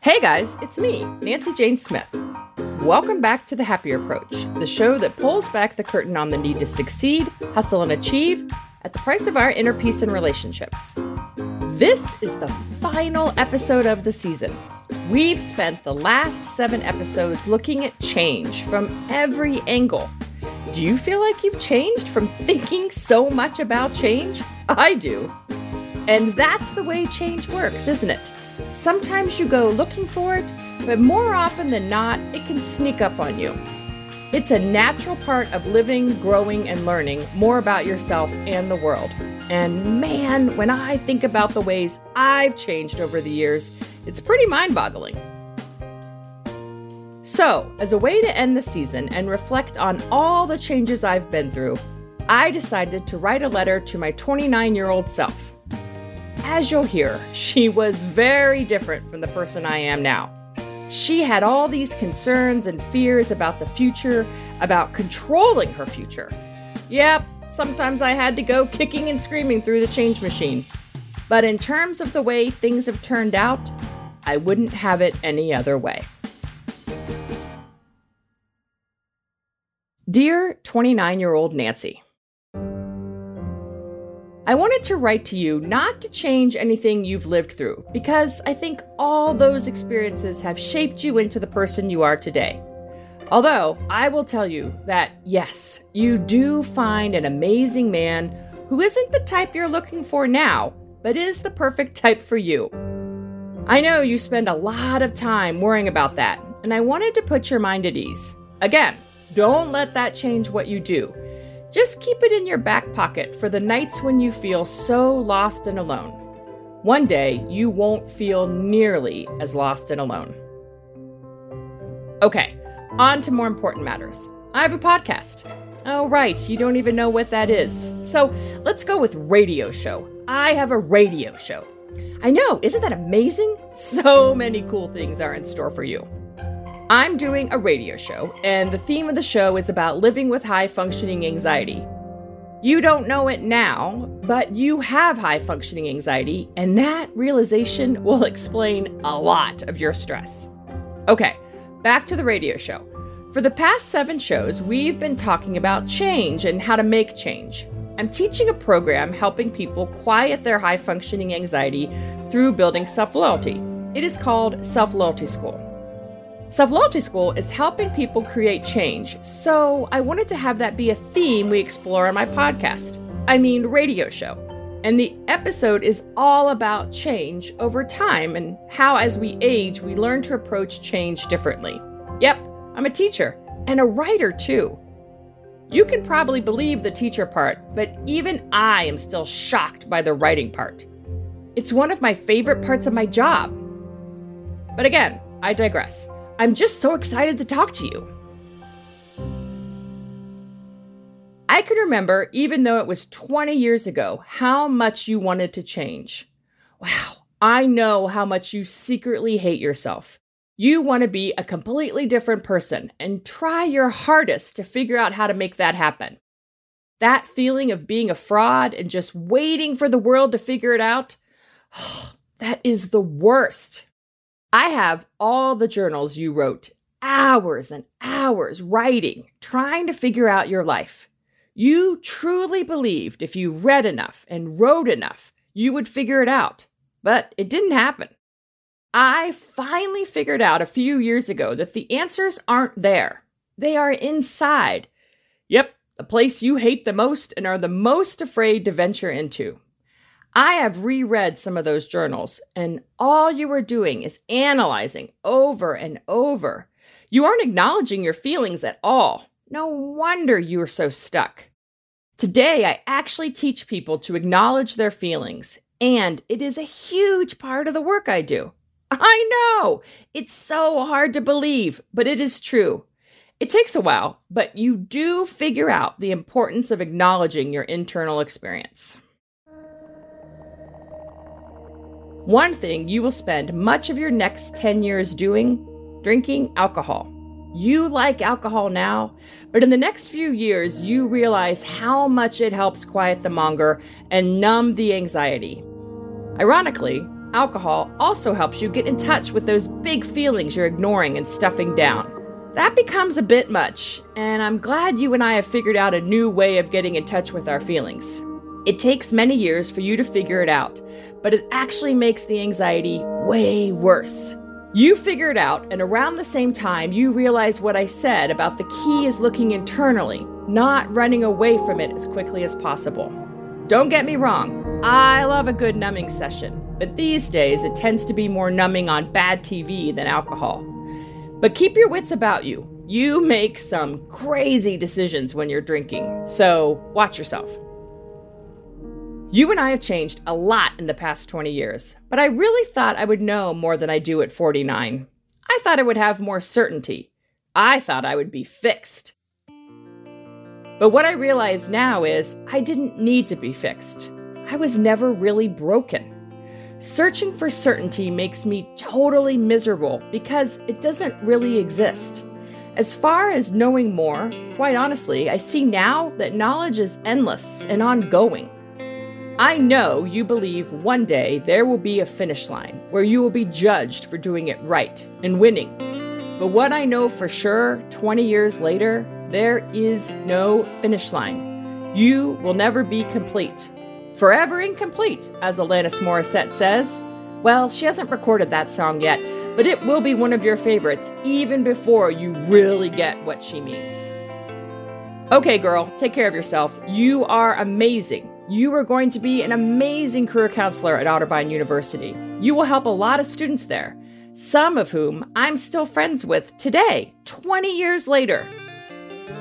Hey guys, it's me, Nancy Jane Smith. Welcome back to The Happier Approach, the show that pulls back the curtain on the need to succeed, hustle, and achieve at the price of our inner peace and relationships. This is the final episode of the season. We've spent the last seven episodes looking at change from every angle. Do you feel like you've changed from thinking so much about change? I do. And that's the way change works, isn't it? Sometimes you go looking for it, but more often than not, it can sneak up on you. It's a natural part of living, growing, and learning more about yourself and the world. And man, when I think about the ways I've changed over the years, it's pretty mind boggling. So, as a way to end the season and reflect on all the changes I've been through, I decided to write a letter to my 29 year old self. As you'll hear, she was very different from the person I am now. She had all these concerns and fears about the future, about controlling her future. Yep, sometimes I had to go kicking and screaming through the change machine. But in terms of the way things have turned out, I wouldn't have it any other way. Dear 29 year old Nancy, I wanted to write to you not to change anything you've lived through, because I think all those experiences have shaped you into the person you are today. Although, I will tell you that yes, you do find an amazing man who isn't the type you're looking for now, but is the perfect type for you. I know you spend a lot of time worrying about that, and I wanted to put your mind at ease. Again, don't let that change what you do. Just keep it in your back pocket for the nights when you feel so lost and alone. One day, you won't feel nearly as lost and alone. Okay, on to more important matters. I have a podcast. Oh, right, you don't even know what that is. So let's go with radio show. I have a radio show. I know, isn't that amazing? So many cool things are in store for you. I'm doing a radio show, and the theme of the show is about living with high functioning anxiety. You don't know it now, but you have high functioning anxiety, and that realization will explain a lot of your stress. Okay, back to the radio show. For the past seven shows, we've been talking about change and how to make change. I'm teaching a program helping people quiet their high functioning anxiety through building self loyalty. It is called Self Loyalty School. Self School is helping people create change, so I wanted to have that be a theme we explore on my podcast. I mean, radio show. And the episode is all about change over time and how, as we age, we learn to approach change differently. Yep, I'm a teacher and a writer too. You can probably believe the teacher part, but even I am still shocked by the writing part. It's one of my favorite parts of my job. But again, I digress. I'm just so excited to talk to you. I can remember, even though it was 20 years ago, how much you wanted to change. Wow, I know how much you secretly hate yourself. You want to be a completely different person and try your hardest to figure out how to make that happen. That feeling of being a fraud and just waiting for the world to figure it out, that is the worst. I have all the journals you wrote, hours and hours writing, trying to figure out your life. You truly believed if you read enough and wrote enough, you would figure it out. But it didn't happen. I finally figured out a few years ago that the answers aren't there. They are inside. Yep, the place you hate the most and are the most afraid to venture into. I have reread some of those journals, and all you are doing is analyzing over and over. You aren't acknowledging your feelings at all. No wonder you are so stuck. Today, I actually teach people to acknowledge their feelings, and it is a huge part of the work I do. I know! It's so hard to believe, but it is true. It takes a while, but you do figure out the importance of acknowledging your internal experience. One thing you will spend much of your next 10 years doing drinking alcohol. You like alcohol now, but in the next few years, you realize how much it helps quiet the monger and numb the anxiety. Ironically, alcohol also helps you get in touch with those big feelings you're ignoring and stuffing down. That becomes a bit much, and I'm glad you and I have figured out a new way of getting in touch with our feelings. It takes many years for you to figure it out, but it actually makes the anxiety way worse. You figure it out, and around the same time, you realize what I said about the key is looking internally, not running away from it as quickly as possible. Don't get me wrong, I love a good numbing session, but these days it tends to be more numbing on bad TV than alcohol. But keep your wits about you. You make some crazy decisions when you're drinking, so watch yourself. You and I have changed a lot in the past 20 years, but I really thought I would know more than I do at 49. I thought I would have more certainty. I thought I would be fixed. But what I realize now is I didn't need to be fixed. I was never really broken. Searching for certainty makes me totally miserable because it doesn't really exist. As far as knowing more, quite honestly, I see now that knowledge is endless and ongoing. I know you believe one day there will be a finish line where you will be judged for doing it right and winning. But what I know for sure 20 years later, there is no finish line. You will never be complete. Forever incomplete, as Alanis Morissette says. Well, she hasn't recorded that song yet, but it will be one of your favorites even before you really get what she means. Okay, girl, take care of yourself. You are amazing. You are going to be an amazing career counselor at Otterbein University. You will help a lot of students there, some of whom I'm still friends with today, 20 years later.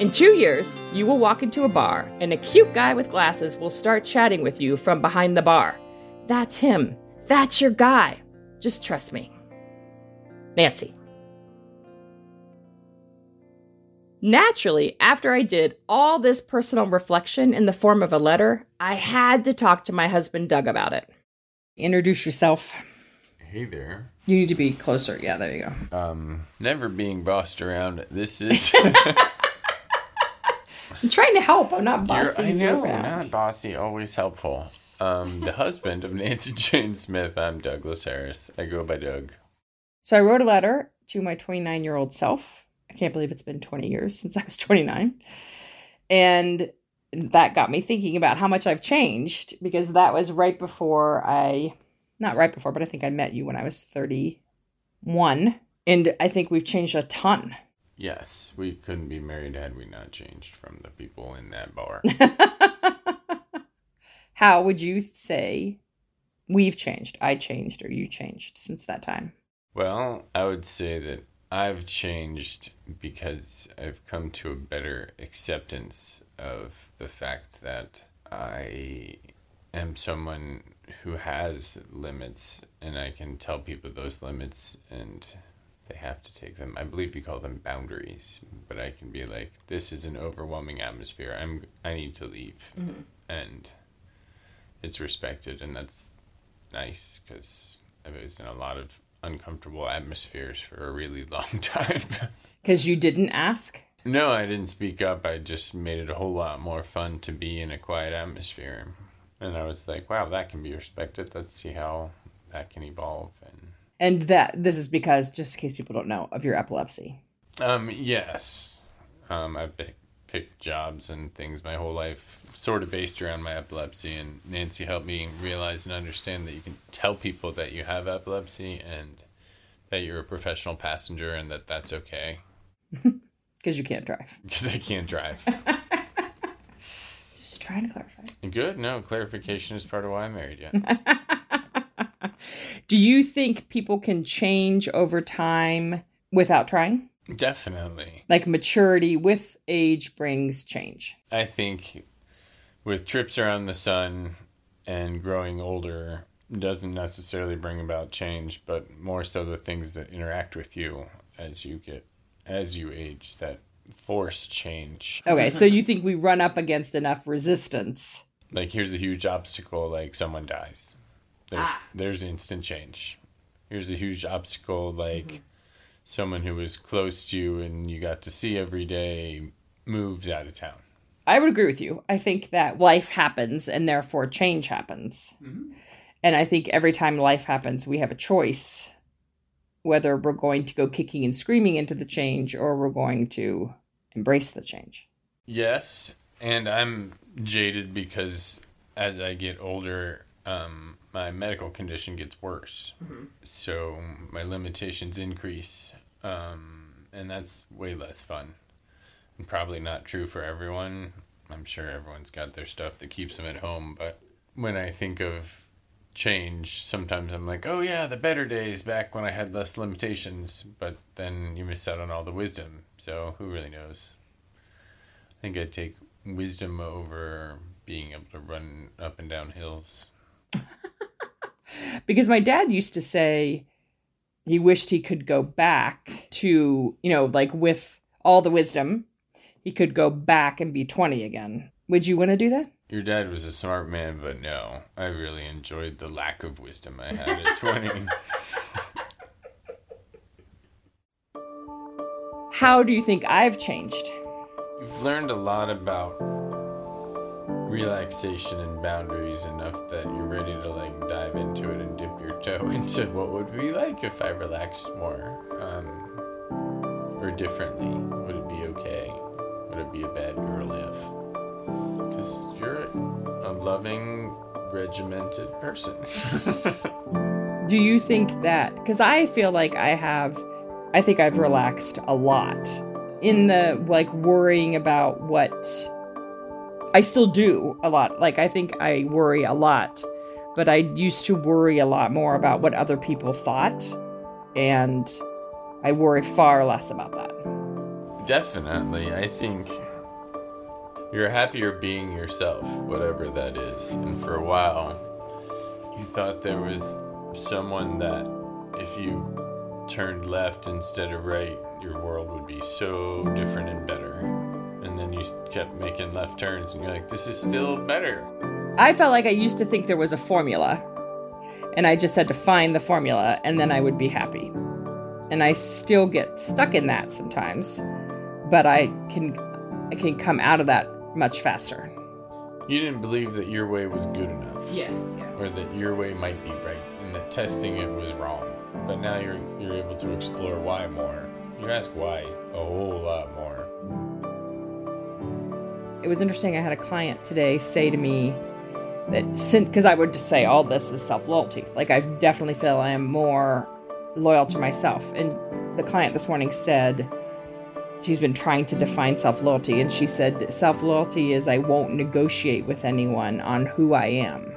In two years, you will walk into a bar, and a cute guy with glasses will start chatting with you from behind the bar. That's him. That's your guy. Just trust me. Nancy. Naturally, after I did all this personal reflection in the form of a letter, I had to talk to my husband Doug about it. Introduce yourself. Hey there. You need to be closer. Yeah, there you go. Um, never being bossed around. This is. I'm trying to help. I'm not You're, I you know, around. not bossy, always helpful. Um, the husband of Nancy Jane Smith. I'm Douglas Harris. I go by Doug. So I wrote a letter to my 29 year old self. I can't believe it's been 20 years since I was 29. And that got me thinking about how much I've changed because that was right before I, not right before, but I think I met you when I was 31. And I think we've changed a ton. Yes, we couldn't be married had we not changed from the people in that bar. how would you say we've changed? I changed or you changed since that time? well, I would say that I've changed because I've come to a better acceptance of the fact that I am someone who has limits and I can tell people those limits and they have to take them. I believe we call them boundaries, but I can be like, this is an overwhelming atmosphere. I'm I need to leave, mm-hmm. and it's respected, and that's nice because I was in a lot of uncomfortable atmospheres for a really long time. Because you didn't ask? no, I didn't speak up. I just made it a whole lot more fun to be in a quiet atmosphere, and I was like, wow, that can be respected. Let's see how that can evolve and. And that this is because, just in case people don't know, of your epilepsy. Um, yes. Um, I've pick, picked jobs and things my whole life, sort of based around my epilepsy. And Nancy helped me realize and understand that you can tell people that you have epilepsy and that you're a professional passenger and that that's okay Because you can't drive. because I can't drive. Just trying to clarify. Good. No clarification is part of why I married you. Do you think people can change over time without trying? Definitely. Like maturity with age brings change. I think with trips around the sun and growing older doesn't necessarily bring about change, but more so the things that interact with you as you get as you age that force change. Okay, so you think we run up against enough resistance? Like here's a huge obstacle like someone dies. There's ah. there's instant change. Here's a huge obstacle like mm-hmm. Someone who was close to you and you got to see every day moves out of town. I would agree with you. I think that life happens and therefore change happens. Mm-hmm. And I think every time life happens, we have a choice whether we're going to go kicking and screaming into the change or we're going to embrace the change. Yes. And I'm jaded because as I get older, um, my medical condition gets worse. Mm-hmm. So my limitations increase. Um, and that's way less fun. And probably not true for everyone. I'm sure everyone's got their stuff that keeps them at home. But when I think of change, sometimes I'm like, oh yeah, the better days back when I had less limitations. But then you miss out on all the wisdom. So who really knows? I think I'd take wisdom over being able to run up and down hills. because my dad used to say he wished he could go back to, you know, like with all the wisdom, he could go back and be 20 again. Would you want to do that? Your dad was a smart man, but no, I really enjoyed the lack of wisdom I had at 20. How do you think I've changed? You've learned a lot about relaxation and boundaries enough that you're ready to like dive into it and dip your toe into what would be like if I relaxed more um, or differently. Would it be okay? Would it be a bad girl if? Because you're a loving, regimented person. Do you think that? Because I feel like I have, I think I've relaxed a lot in the like worrying about what I still do a lot. Like, I think I worry a lot, but I used to worry a lot more about what other people thought, and I worry far less about that. Definitely. I think you're happier being yourself, whatever that is. And for a while, you thought there was someone that if you turned left instead of right, your world would be so different and better and then you kept making left turns and you're like this is still better. I felt like i used to think there was a formula and i just had to find the formula and then i would be happy. And i still get stuck in that sometimes but i can i can come out of that much faster. You didn't believe that your way was good enough. Yes yeah. or that your way might be right and that testing it was wrong. But now you're you're able to explore why more. You ask why a whole lot more it was interesting. I had a client today say to me that since, because I would just say all this is self loyalty. Like I definitely feel I am more loyal to myself. And the client this morning said she's been trying to define self loyalty, and she said self loyalty is I won't negotiate with anyone on who I am.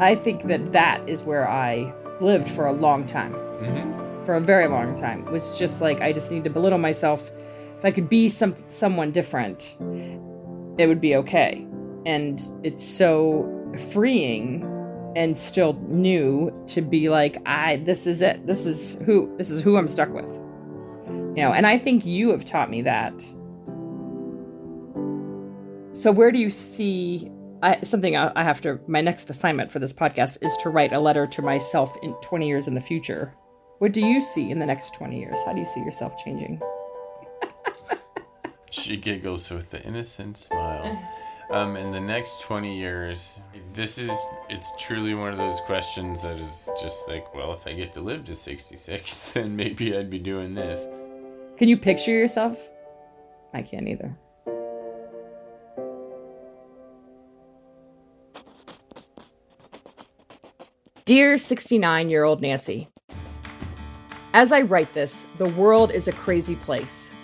I think that that is where I lived for a long time. Mm-hmm. For a very long time. It was just like I just need to belittle myself. If I could be some someone different, it would be okay. And it's so freeing and still new to be like, I this is it. This is who this is who I'm stuck with. You know, and I think you have taught me that. So where do you see I, something I, I have to my next assignment for this podcast is to write a letter to myself in 20 years in the future. What do you see in the next 20 years? How do you see yourself changing? She giggles with the innocent smile. Um, in the next 20 years, this is, it's truly one of those questions that is just like, well, if I get to live to 66, then maybe I'd be doing this. Can you picture yourself? I can't either. Dear 69 year old Nancy, as I write this, the world is a crazy place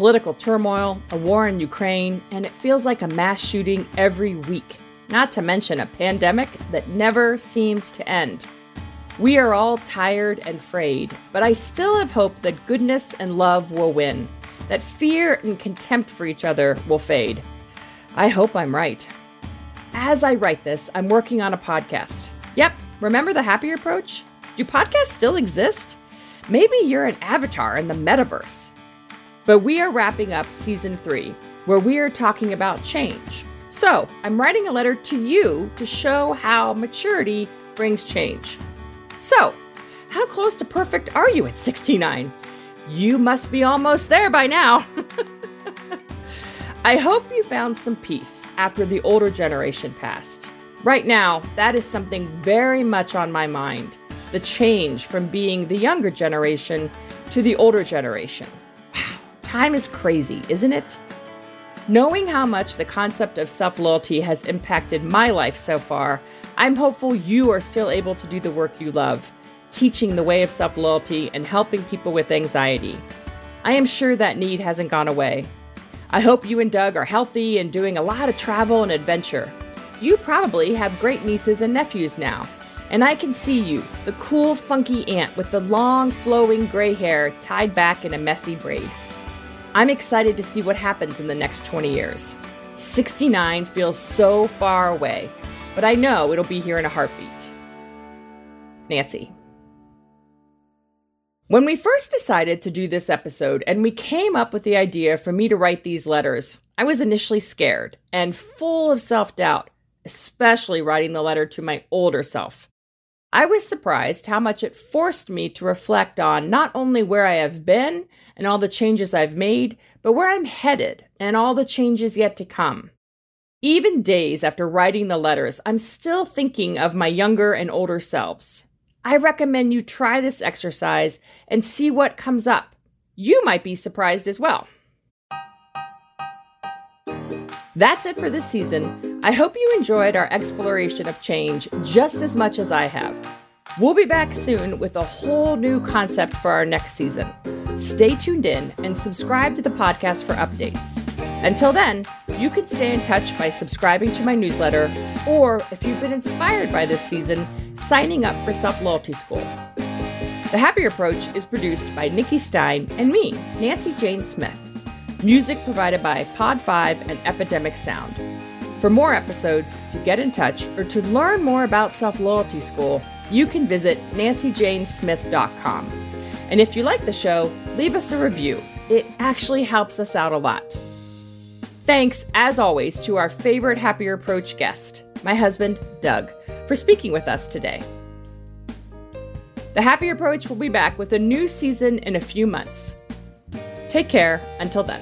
political turmoil, a war in Ukraine, and it feels like a mass shooting every week, not to mention a pandemic that never seems to end. We are all tired and frayed, but I still have hope that goodness and love will win, that fear and contempt for each other will fade. I hope I'm right. As I write this, I'm working on a podcast. Yep, remember the happier approach? Do podcasts still exist? Maybe you're an avatar in the metaverse. But we are wrapping up season three, where we are talking about change. So I'm writing a letter to you to show how maturity brings change. So, how close to perfect are you at 69? You must be almost there by now. I hope you found some peace after the older generation passed. Right now, that is something very much on my mind the change from being the younger generation to the older generation. Time is crazy, isn't it? Knowing how much the concept of self loyalty has impacted my life so far, I'm hopeful you are still able to do the work you love, teaching the way of self loyalty and helping people with anxiety. I am sure that need hasn't gone away. I hope you and Doug are healthy and doing a lot of travel and adventure. You probably have great nieces and nephews now, and I can see you, the cool, funky aunt with the long, flowing gray hair tied back in a messy braid. I'm excited to see what happens in the next 20 years. 69 feels so far away, but I know it'll be here in a heartbeat. Nancy. When we first decided to do this episode and we came up with the idea for me to write these letters, I was initially scared and full of self doubt, especially writing the letter to my older self. I was surprised how much it forced me to reflect on not only where I have been and all the changes I've made, but where I'm headed and all the changes yet to come. Even days after writing the letters, I'm still thinking of my younger and older selves. I recommend you try this exercise and see what comes up. You might be surprised as well. That's it for this season. I hope you enjoyed our exploration of change just as much as I have. We'll be back soon with a whole new concept for our next season. Stay tuned in and subscribe to the podcast for updates. Until then, you can stay in touch by subscribing to my newsletter, or if you've been inspired by this season, signing up for Self Loyalty School. The Happier Approach is produced by Nikki Stein and me, Nancy Jane Smith. Music provided by Pod5 and Epidemic Sound. For more episodes, to get in touch, or to learn more about Self Loyalty School, you can visit nancyjanesmith.com. And if you like the show, leave us a review. It actually helps us out a lot. Thanks, as always, to our favorite Happier Approach guest, my husband, Doug, for speaking with us today. The Happier Approach will be back with a new season in a few months. Take care until then.